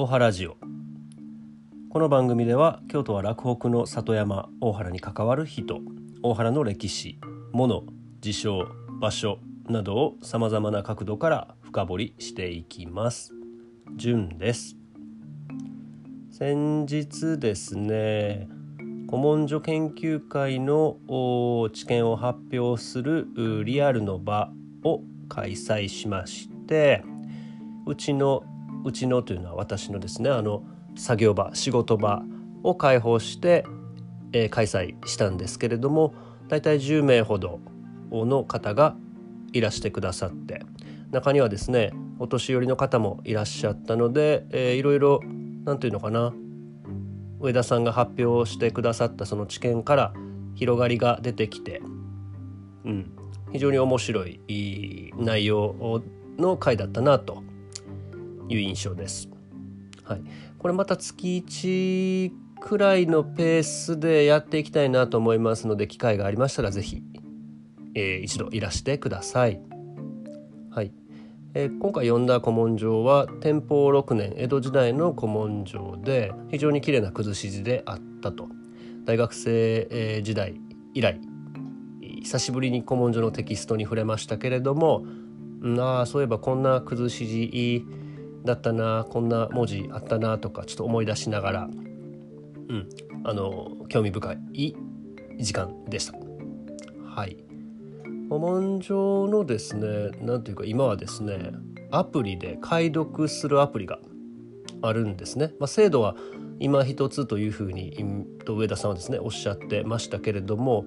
大原ジオ。この番組では京都は洛北の里山大原に関わる人大原の歴史物事象場所などをさまざまな角度から深掘りしていきます。順です。先日ですね古文書研究会の知見を発表するリアルの場を開催しましてうちのうちのというのは私のですねあの作業場仕事場を開放して、えー、開催したんですけれども大体10名ほどの方がいらしてくださって中にはですねお年寄りの方もいらっしゃったので、えー、いろいろ何て言うのかな上田さんが発表してくださったその知見から広がりが出てきて、うん、非常に面白い内容の回だったなという印象です。はい、これまた月1くらいのペースでやっていきたいなと思いますので機会がありましたら是非、えー、一度いらしてください。はいえ、今回読んだ古文書は天保6年江戸時代の古文書で非常に綺麗な崩し字であったと大学生、時代以来久しぶりに古文書のテキストに触れましたけれどもああそういえばこんな崩し字だったなこんな文字あったなとかちょっと思い出しながら、うん、あの興味深い時間でした。はい古文書のですね何ていうか今はですねアプリで解読するアプリがあるんですね。まあ、精度は今一つというふうに上田さんはですねおっしゃってましたけれども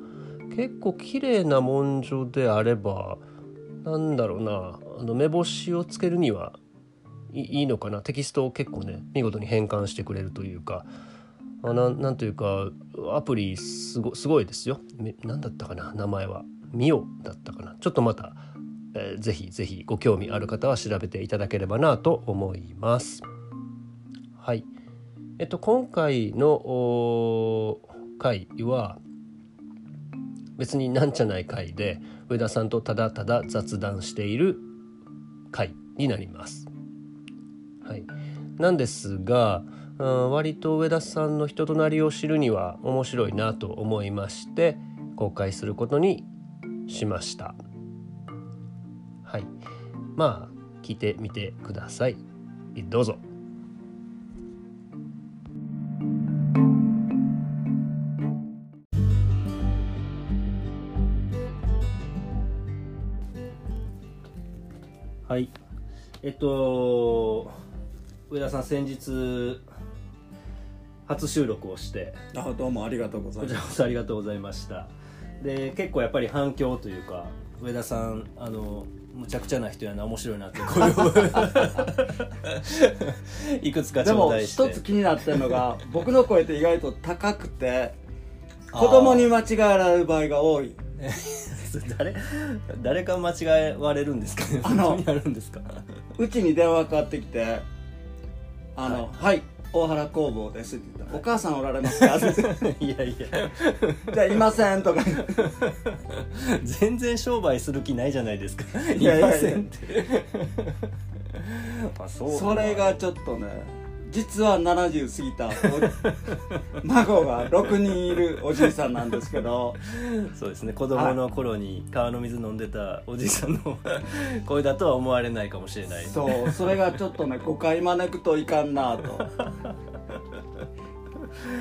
結構綺麗な文書であればなんだろうなあの目星をつけるにはいいのかなテキストを結構ね見事に変換してくれるというかあななんというかアプリすごすごいですよ。何だったかな名前は。ミオだったかな。ちょっとまた、えー、ぜひぜひご興味ある方は調べていただければなと思います。はい。えっと今回の回は別になんじゃない回で上田さんとただただ雑談している回になります。はい、なんですが、うん、割と上田さんの人となりを知るには面白いなと思いまして公開することにしました。はい、まあ聞いてみてください。どうぞ。はい。えっと上田さん先日初収録をしてあどうもありがとうございますありがとうございましたで結構やっぱり反響というか上田さんあのむちゃくちゃな人やな面白いなって声を。いくつかでも一つ気になってるのが 僕の声って意外と高くて子供に間違えられる場合が多い。誰誰か間違えわれるんですかね？あのあるんですか？うちに電話かかってきてあの、はい、大原工房ですって言ったら、お母さんおられますか？いやいや。じゃあいませんとか。全然商売する気ないじゃないですか。いやいませんって。あそうそれがちょっとね。実は70過ぎた 孫が6人いるおじいさんなんですけど。そうですね。子供の頃に川の水飲んでたおじいさんの 声だとは思われないかもしれない、そうそれがちょっとね 誤解招くといかんなと。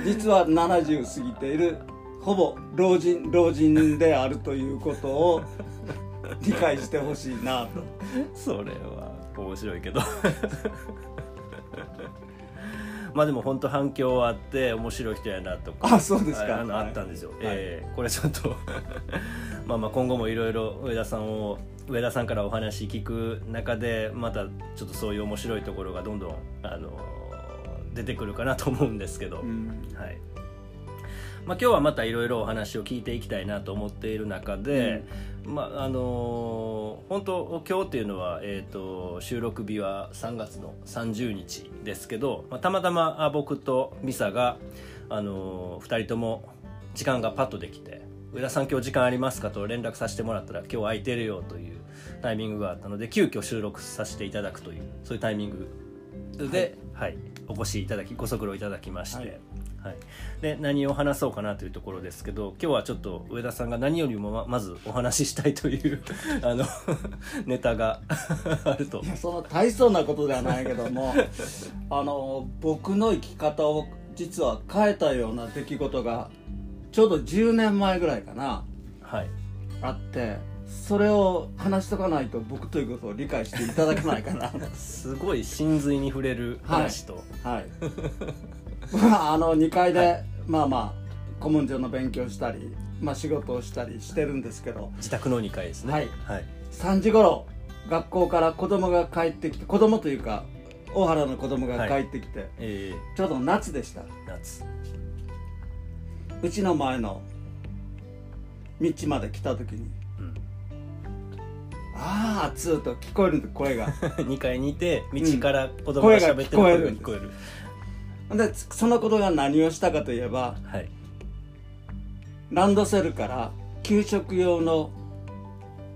実は70過ぎているほぼ老人老人であるということを理解してほしいなと。それは面白いけど まあでも本当反響あって面白い人やなとかあそうですか。あの、はい、あったんですよ、はい、えー、これちょっと まあまあ今後もいろいろ上田さんを上田さんからお話聞く中でまたちょっとそういう面白いところがどんどんあの出てくるかなと思うんですけど、うん、はい。まあ、今日はまたいろいろお話を聞いていきたいなと思っている中で、うん、まああのー、本当今日っていうのは、えーと、収録日は3月の30日ですけど、まあ、たまたま僕とミサが、あのー、2人とも時間がパッとできて上田さん今日時間ありますか?」と連絡させてもらったら「今日空いてるよ」というタイミングがあったので急遽収録させていただくというそういうタイミングで、はいお越しいただきご足労いただきまして。はいはい、で何を話そうかなというところですけど今日はちょっと上田さんが何よりもままずお話ししたいという あのネタが あると。その大層なことではないけども あの僕の生き方を実は変えたような出来事がちょうど10年前ぐらいかな。はい。あってそれを話しとかないと僕ということを理解していただけないかな。すごい真髄に触れる話と、はいまああの2階で、まあまあ古文書の勉強したり、まあ、仕事をしたりしてるんですけど。自宅の2階ですね。はい。はい、3時頃学校から子供が帰ってきて子供というか大原の子供が帰ってきて、えちょうど夏でした。ー、夏。うちの前の道まで来た時にうん「ああ暑い」と聞こえるんで声が。2階にいて道から子供が喋ってる声が聞こえるでそのことが何をしたかといえばはい。ランドセルから給食用の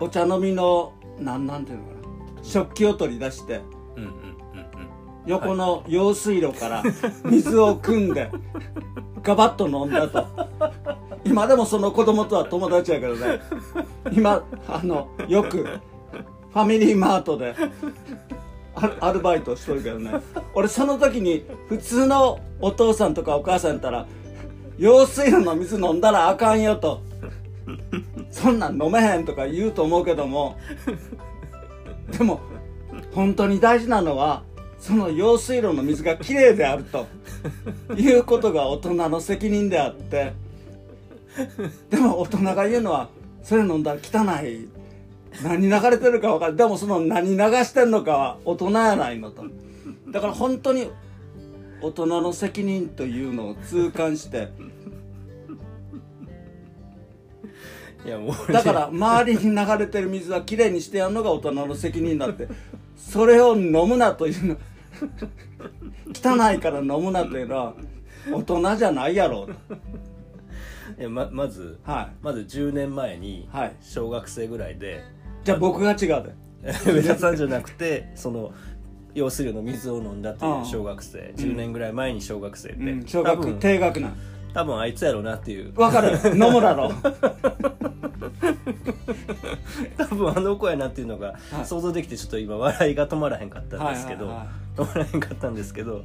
お茶飲みのなんなんていうのかな食器を取り出してうんうんうんうん。横の用水路から水を汲んでガバッと飲んだと。今でもその子供とは友達やけどね。今あのよくファミリーマートでアルバイトしとるけどね。俺その時に普通のお父さんとかお母さんやったら用水路の水飲んだらあかんよとそんなん飲めへんとか言うと思うけども。でも本当に大事なのはその用水路の水がきれいであると。いうことが大人の責任であって。でも大人が言うのはそれ飲んだら汚い何流れてるか分かるでもその何流してんのかは大人やないのと。だから本当に大人の責任というのを痛感して。いやもうだから周りに流れてる水はきれいにしてやるのが大人の責任だって。それを飲むなというの。汚いから飲むなというのは大人じゃないやろうと。いやままずはい。まず10年前にはい。小学生ぐらいでじゃあ僕が違うで。上田さんじゃなくてその用水路の水を飲んだという小学生。10年ぐらい前に小学生で、うん。小学低学年。多分あいつやろうなっていう。わかる。飲むだろ。多分あの子やなっていうのがはい。想像できてちょっと今笑いが止まらへんかったんですけど、止まらへんかったんですけど、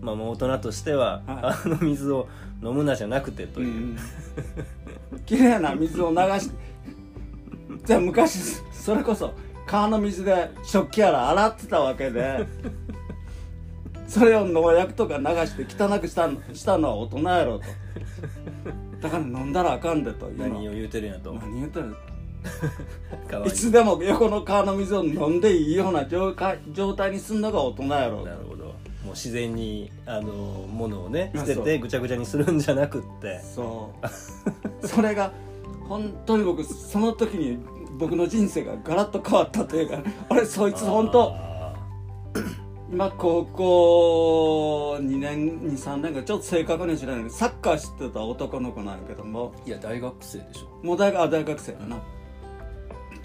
まあ、もう大人としては、はあの水を飲むなじゃなくてという、うんきれいな水を流しじゃあ昔それこそ川の水で食器やら洗ってたわけで それを農薬とか流して汚くしたしたのは大人やろと。だから飲んだらあかんでと何を言うてるんやと。何言うてる いつでも横の川の水を飲んでいいような状態状態にすんのが大人やろなるほど。もう自然にあの物をね捨ててぐちゃぐちゃにするんじゃなくって。そう。それが本当に僕その時に僕の人生がガラッと変わったというかあれそいつ本当あ今高校2年23年かちょっと正確には知らないけどサッカー知ってた男の子なんやけども。ーいや大学生でしょ。もう大学あ大学生やな、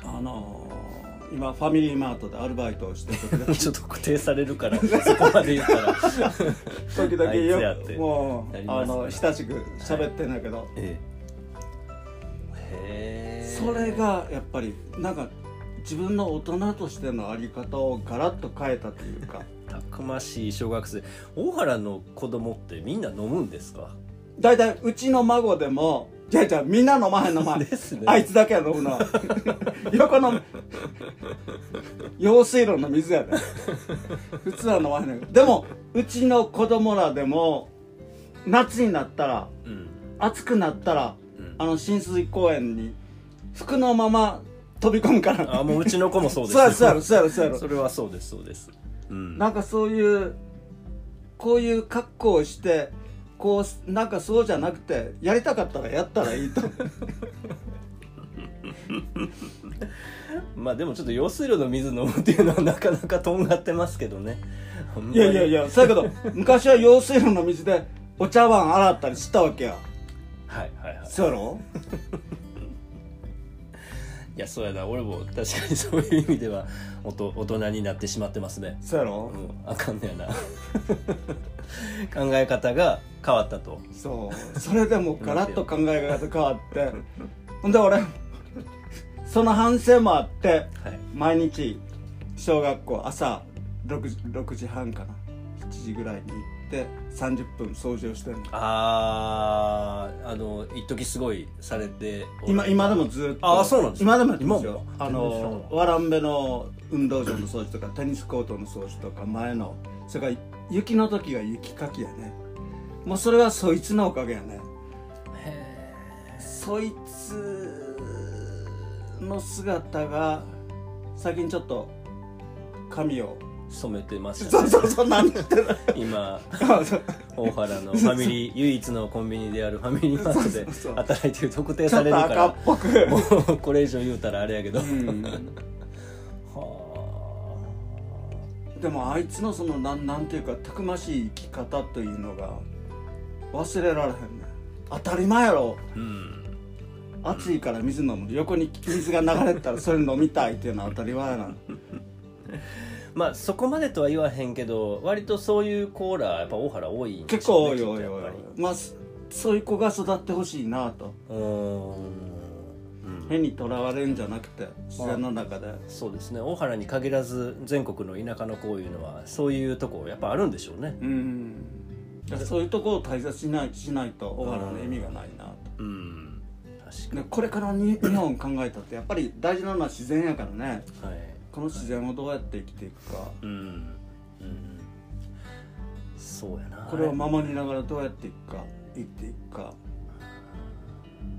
あのー今ファミリーマートでアルバイトをして時々 ちょっと固定されるからそこまで言ったら。時々よくもうあの親しく喋ってんだけど、ええ。へえそれがやっぱりなんか自分の大人としてのあり方をガラッと変えたというか。たくましい小学生。大原の子供ってみんな飲むんですか？大体うちの孫でもじゃあじゃあみんな飲まへん飲まへん。ですね。あいつだけは飲むの。横の用水路の水やで。普通は飲まへん。でもうちの子供らでも夏になったらうん。暑くなったらうん。あの浸水公園に服のまま飛び込むから。あもううちの子もそうです。そうやそうやろそうやろそうやろ。それはそうですそうです。うん。なんかそういうこういう格好をしてこうなんかそうじゃなくてやりたかったらやったらいいと。まあでもちょっと用水路の水飲むっていうのはなかなかとんがってますけどね。いやいやいややそうやけど昔は用水路の水でお茶碗洗ったりしたわけや。はいはいはい。そうやろ？いやそうやな。俺も確かにそういう意味ではおと大人になってしまってますね。そうやろ、うん。あかんねやな。考え方が変わったと。そう。それでもうガラッと考え方変わって。ほんで俺その反省もあってはい。毎日小学校朝 6, 時6時半かな。7時ぐらいに行って30分掃除をしてるの。あーあの一時すごいされて今今でもずっと。あーそうなんですか？今でもやってますよ。あ全然知らんのワランベの運動場の掃除とかテニスコートの掃除とか前の。それから雪の時が雪かきやね。もうそれはそいつのおかげやね。そいつの姿が最近ちょっと髪を染めてましたね。そうそうそう何言ってる今 大原のファミリー唯一のコンビニであるファミリーマートでそうそうそう。働いてる特定ちょっとされるから赤っぽく。もうこれ以上言うたらあれやけど、うん。は でもあいつのそのなんなんていうかたくましい生き方というのが忘れられへんね当たり前やろ。あうん。暑いから水飲む。横に水が流れてたらそれ飲みたいっていうのは当たり前やなまあそこまでとは言わへんけど割とそういうコーラやっぱ大原多いんで結構多い多い多まあそそういう子が育ってほしいなと。りうーん。うん変にとらわれるんじゃなくて自然の中で。そうですね。大原に限らず全国の田舎のこういうのはそういうとこやっぱあるんでしょうね。うん。そういうところを大切にしないしないと小原の意味がないなと。うん。確かでこれからに日本考えたってやっぱり大事なのは自然やからね。にはいこの自然をどうやって生きていくか。うん。うん。そうやな。これを守りながらどうやっていくか生きていくか。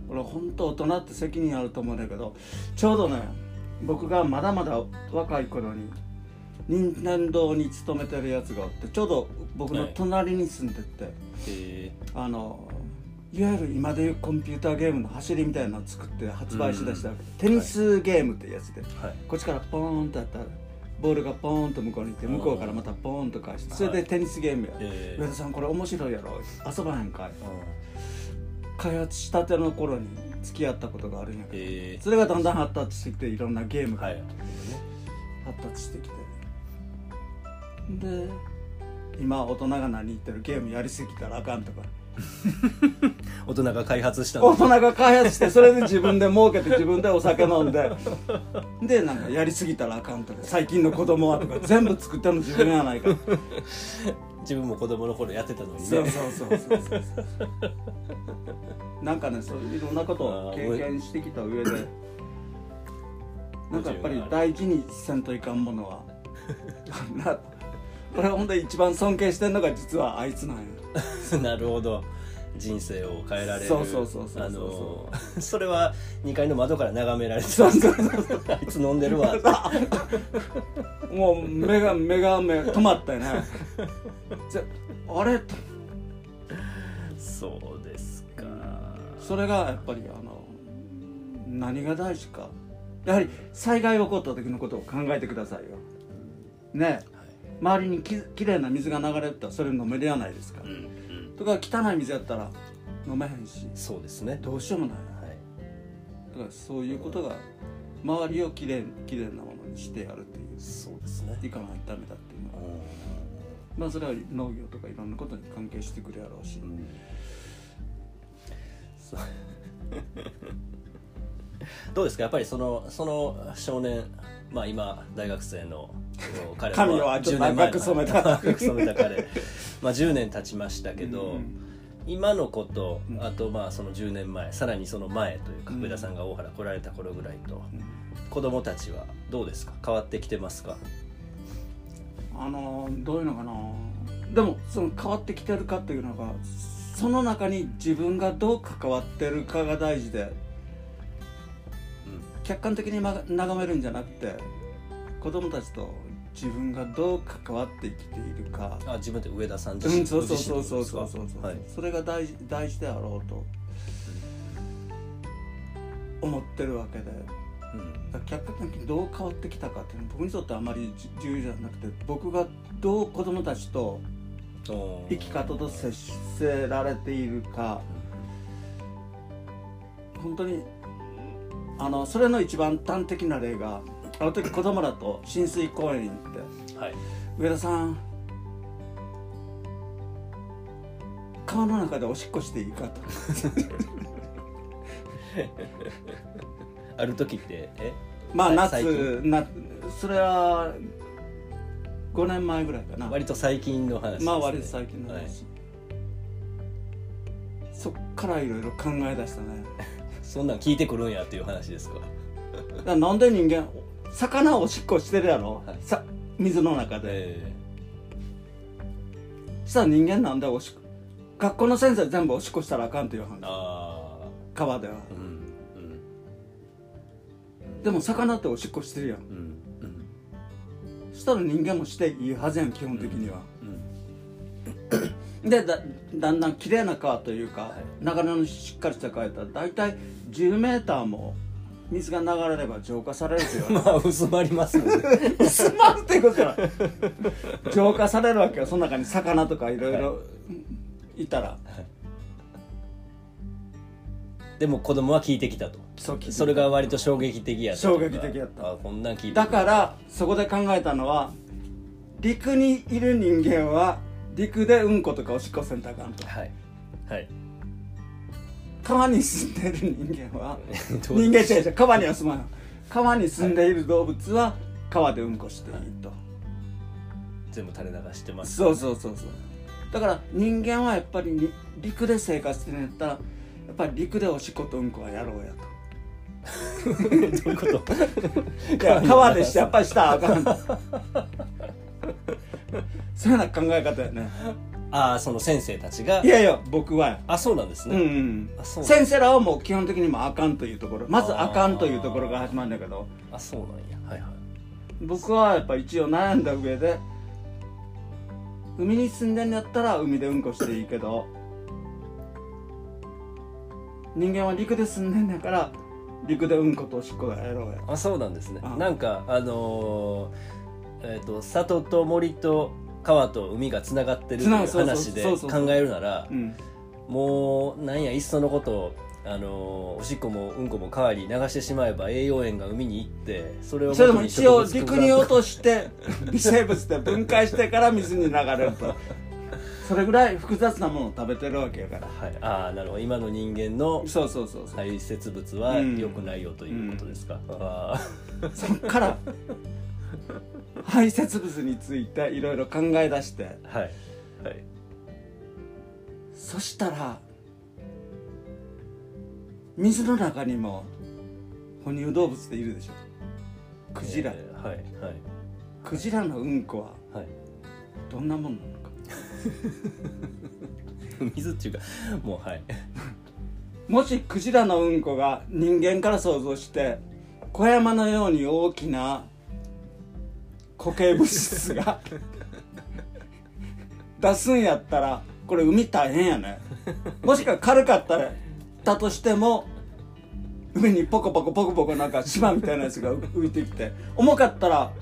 俺は本当大人って責任あると思うんだけどちょうどね僕がまだまだ若い頃に任天堂に勤めてるやつがおってちょうど僕の隣に住んでて、えあのいわゆる今でいうコンピューターゲームの走りみたいなのを作って発売しだしたわけ、テニスゲームってやつで、ーはい。こっちからポーンとやったらボールがポーンと向こうに行って向こうからまたポーンと返してそれでテニスゲームや、えー上田さんこれ面白いやろ？遊ばへんかい。開発したての頃に付き合ったことがあるんやけど。えそれがだんだん発達してきていろんなゲームがーはい。発達してきて、で今大人が何言ってるゲームやりすぎたらあかんとか 大人が開発した大人が開発してそれで自分で儲けて自分でお酒飲んで。でなんかやりすぎたらあかんとか最近の子供はとか全部作ったの自分やないか。自分も子供の頃やってたのにね。そうそうそうそうそう。なんかねそういろんなことを経験してきた上でなんかやっぱり大事にせんといかんものは な俺はほんで一番尊敬してんのが実はあいつなんや なるほど。人生を変えられる。そうそうそうそうそうあの それは2階の窓から眺められてそうそうそうあいつ飲んでるわ。もう目が目が目止まったよね。じゃあれ？とそうですか。それがやっぱりあの何が大事か。やはり災害が起こった時のことを考えてくださいよ。ね周りにききれいな水が流れてたらそれ飲めるやないですか。うんうん。とか汚い水やったら飲めへんし。そうですね。どうしようもない。はい。だからそういうことが周りをきれいきれいなものにしてやるっていう。そうですね。いかないとダメだっていうのは。うまあそれは農業とかいろんなことに関係してくるやろうし、う どうですか？やっぱりそのその少年まあ今大学生の彼髪を ちょっと赤く染めた。赤く染めた彼。まあ10年経ちましたけど、うん。今のことうん。あとまあその10年前さらにその前というかうん。上田さんが大原来られた頃ぐらいとうん。子供たちはどうですか？変わってきてますか？あのどういうのかな？でもその変わってきてるかっていうのがその中に自分がどう関わってるかが大事で客観的にま眺めるんじゃなくて子供たちと自分がどう関わって生きているか。あ自分で上田さん自身うんそうそうごそうそうそう。そうはい。それが大事大事であろうと。思ってるわけで。うん。だ客観的にどう変わってきたかっていうのは僕にとってあまり重要じゃなくて僕がどう子供たちと生き方と接せられているか。本当にあのそれの一番端的な例があの時子供らと浸水公園に行ってはい。上田さん川の中でおしっこしていいかと。ある時ってえ？まあ夏なそれは5年前ぐらいかな。割と最近の話です、ね、まあ割と最近の話、はい。そっからいろいろ考え出したねそんなん聞いてくるんやっていう話ですか？なんで人間魚おしっこしてるやろ、はい。さ水の中で、えしたら人間なんでおしっこ学校の先生全部おしっこしたらあかんっていう話。ー、あ川では。あうん。でも魚っておしっこしてるやん。うんうん。したら人間もしていいはずやん基本的には、うんでだだんだん綺麗な川というか、い。流れのしっかりした川やったら大体10メーターも水が流れれば浄化されるという。まあ薄まりますね。薄まるっていうことじゃない。浄化されるわけよ。その中に魚とかいろいろい。たら。でも子供は聞いてきたと。それが割と衝撃的やった衝撃的やった。あこんなん聞いてだからそこで考えたのは陸にいる人間は陸でうんことかおしっこせんとあかんと。はい。はい。川に住んでいる人間は 人間違う違う川には住まない川に住んでいる動物は川でうんこしていいと、全部垂れ流してます。そうそうそうそう。だから人間はやっぱりに陸で生活してるんやったらやっぱり陸でおしっことうんこはやろうや どういうこと？といや川でしてやっぱりしたらあかんそういうような考え方やね。ああその先生たちが？いやいや僕はや。あそうなんですうんうね、ん。あそう先生らはもう基本的にもあかんというところまずあかんというところが始まるんだけど。あそうなんや。はいはい。僕はやっぱ一応悩んだ上で海に住んでんやったら海でうんこしていいけど人間は陸で住んでんだから陸でうんことおしっこがやろうや。あそうなんですね。あ。なんかあのーえっ、と里と森と川と海がつながってるっていう話で考えるならうん。もうなんやいっそのことあのーおしっこもうんこも川に流してしまえば栄養塩が海に行ってそれをそれでも一応陸に落として微生物で分解してから水に流れると。それぐらい複雑なものを食べてるわけやから。はい、ああなるほど。今の人間のそうそうそう排泄物は良くないよということですか、あそっから 排泄物についていろいろ考え出して。あはい。はい。そしたら水の中にも哺乳動物っているでしょ。クジラ、えーはいはい。クジラのうんこははい。どんなもんなのか。水っていうかもうはい。もしクジラのうんこが人間から想像して小山のように大きな固形物質が。出すんやったらこれ海大変やね。もしか軽かったらだとしても海にポコポコポコポコなんか島みたいなやつが浮いてきて重かったら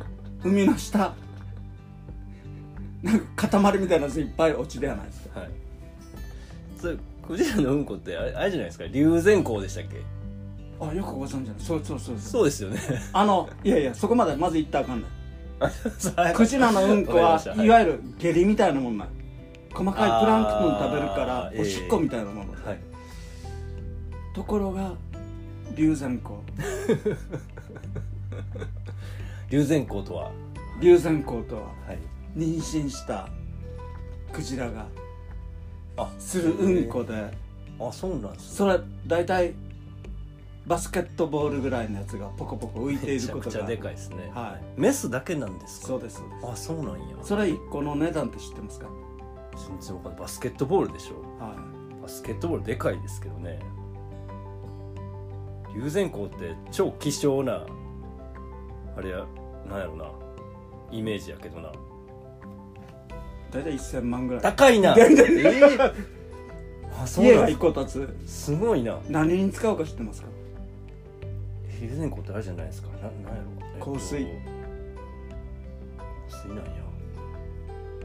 海の下なんか塊みたいなやついっぱい落ちるやないですか。はい。それクジラのうんこってあれあれじゃないですか。龍涎香でしたっけ？あよくご存知ないそうそうそう。そうですよね。あのいやいやそこまでまず言ったらあかんないククジラのうんこはい。いわゆる下痢みたいなもんなん。細かいプランクトン食べるからおしっこみたいなもの、はい。ところが龍涎香。龍涎香とは？龍涎香とははい。妊娠したクジラがあするうんこで。あそうなんですね。それ大体バスケットボールぐらいのやつがポコポコ浮いていめることがでかいですね。はい。メスだけなんですか？そうですそうです。あそうなんや。それ1個の値段って知ってますか？全然わかんない。バスケットボールでしょ。はバスケットボールでかいですけどね。龍涎香って超希少なあれやなんやろな。イメージやけどな。い大体1000万ぐらい。高いな。えー。あそう家が1なんですか個立つ。すごいな。何に使うか知ってますか？龍涎香ってあれじゃないですか。ななんやろ、えっと香水。香水なんや。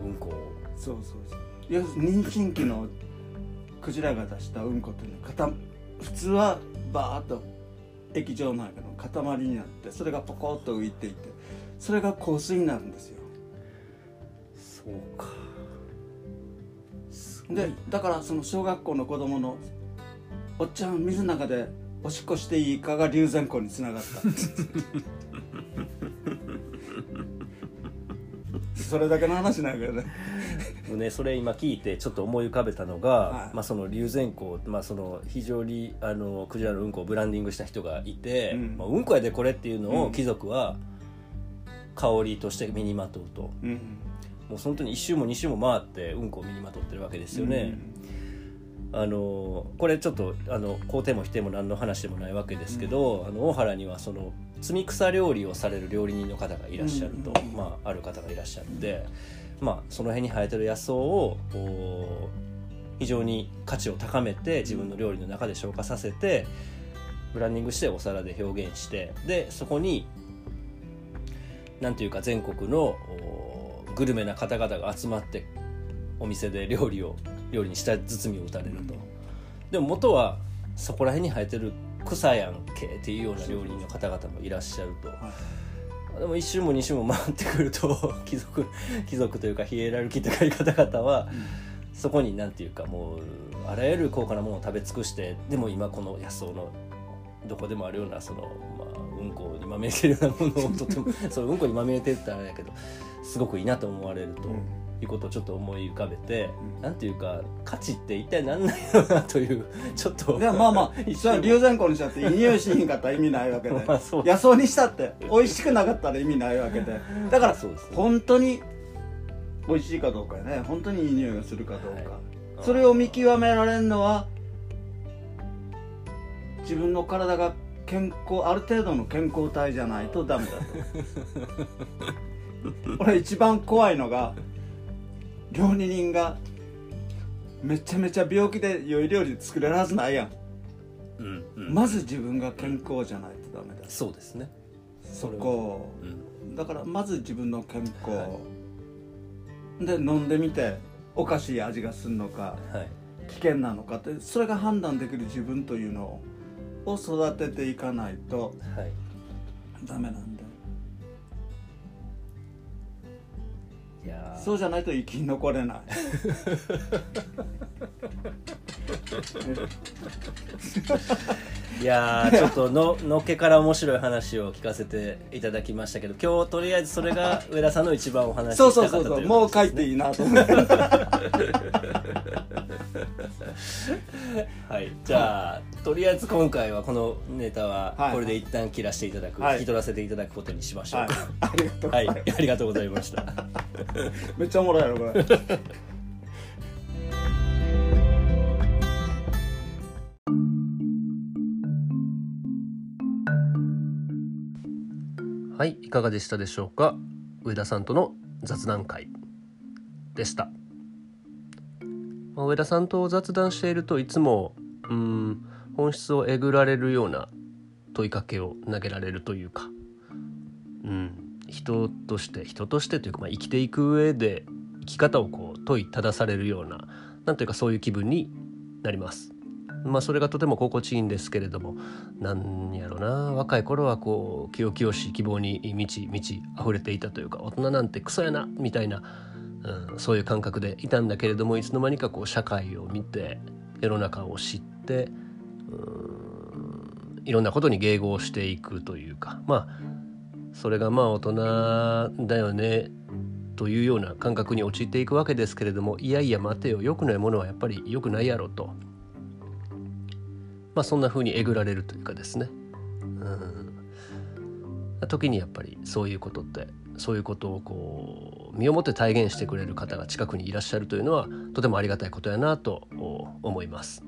うんこ。そうそうそう。要するに妊娠期のクジラが出したうんこっていうのは片普通はバーッと液状の中の塊になってそれがポコッと浮いていてそれが香水になるんですよ。そうか。でだからその小学校の子供のおっちゃん水の中でおしっこしていいかが龍涎香につながった。それだけの話なんやけどね。ね、それ今聞いてちょっと思い浮かべたのが、はい。まあ、その龍涎香、まあ、その非常にあのクジラのうんこをブランディングした人がいて、うん。まあ、うんこやでこれっていうのうん。を貴族は香りとして身にまとうと。うん。もう本当に1周も2周も回ってうんこを身にまとってるわけですよね。あのこれちょっとあの肯定も否定も何の話でもないわけですけど、あの大原にはその積み草料理をされる料理人の方がいらっしゃると、うん。まあ、ある方がいらっしゃるんで、まあ、その辺に生えてる野草を非常に価値を高めて自分の料理の中で消化させてブランディングしてお皿で表現してでそこになんていうか全国のおグルメな方々が集まってお店で料理を料理にした包みを打たれるとでも元はそこら辺に生えてる草やんけっていうような料理人の方々もいらっしゃるとでも一周も二周も回ってくると貴族貴族というかヒエラルキーというか方々はそこになんていうかもうあらゆる高価なものを食べ尽くしてでも今この野草のどこでもあるようなその、まあ、うんこにまみれてるようなものをとても そううんこにまみれてるってあれやけどすごくいいなと思われると。いうことをちょっと思い浮かべて、うん。なんていうか価値って一体何なんやろうなという ちょっとでもまあまあ 一それは龍涎香にしたっていい匂いしひんかったら意味ないわけで。野草にしたって美味しくなかったら意味ないわけで。だからそうですね。本当に美味しいかどうかやね。本当にいい匂いがするかどうか、はい。それを見極められるのは自分の体が健康ある程度の健康体じゃないとダメだと。俺一番怖いのが料理人がめちゃめちゃ病気で良い料理作れるはずないやん。うんうん。まず自分が健康じゃないとダメだ。そうですね。そこ。うん。だからまず自分の健康、はで飲んでみておかしい味がするのかはい。危険なのかってそれが判断できる自分というのを育てていかないとはい。ダメなんでいそうじゃないと生き残れない。いやーちょっとののっけから面白い話を聞かせていただきましたけど今日とりあえずそれが上田さんの一番お話しそうしたそうそうそうかったという。もう書いていいいなと思って はいじゃあとりあえず今回はこのネタははい。これで一旦切らせていただく、はい。引き取らせていただくことにしましょう。はい。か ありがとうござはいありがとうございました。めっちゃおもろいやろこれ。はいいかがでしたでしょうか？上田さんとの雑談会でした、まあ上田さんと雑談しているといつもうん本質をえぐられるような問いかけを投げられるというかうん人として人としてというか、まあ、生きていく上で生き方をこう問いただされるようななんというかそういう気分になります。まあそれがとても心地いいんですけれどもなんやろな若い頃はこう清々しい希望に満ち満ち溢れていたというか大人なんてクソやなみたいな、うん、そういう感覚でいたんだけれどもいつの間にかこう社会を見て世の中を知ってうんいろんなことに迎合していくというかまあそれがまあ大人だよねというような感覚に陥っていくわけですけれどもいやいや待てよ良くないものはやっぱり良くないやろと。まあそんな風にえぐられるというかですね。うん、時にやっぱりそういうことってそういうことをこう身をもって体現してくれる方が近くにいらっしゃるというのはとてもありがたいことやなと思います。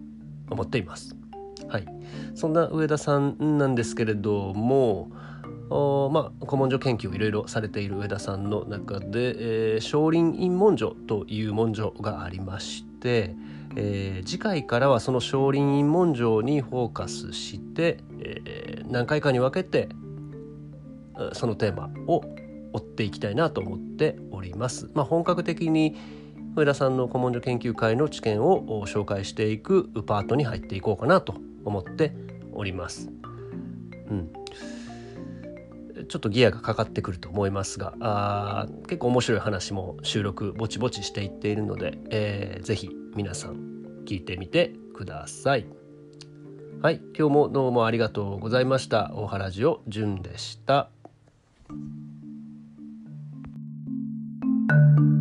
思っています。はい。そんな上田さんなんですけれどもおまあ古文書研究をいろいろされている上田さんの中で、えー少林院文書という文書がありまして、えー次回からはその少林院文書にフォーカスして、えー何回かに分けてそのテーマを追っていきたいなと思っております。まあ、本格的に上田さんの古文書研究会の知見を紹介していくパートに入っていこうかなと思っております。うんちょっとギアがかかってくると思いますがあ結構面白い話も収録ぼちぼちしていっているので、えー、ぜひ皆さん聞いてみてください。はい今日もどうもありがとうございました。大原ジオじゅんでした。thank you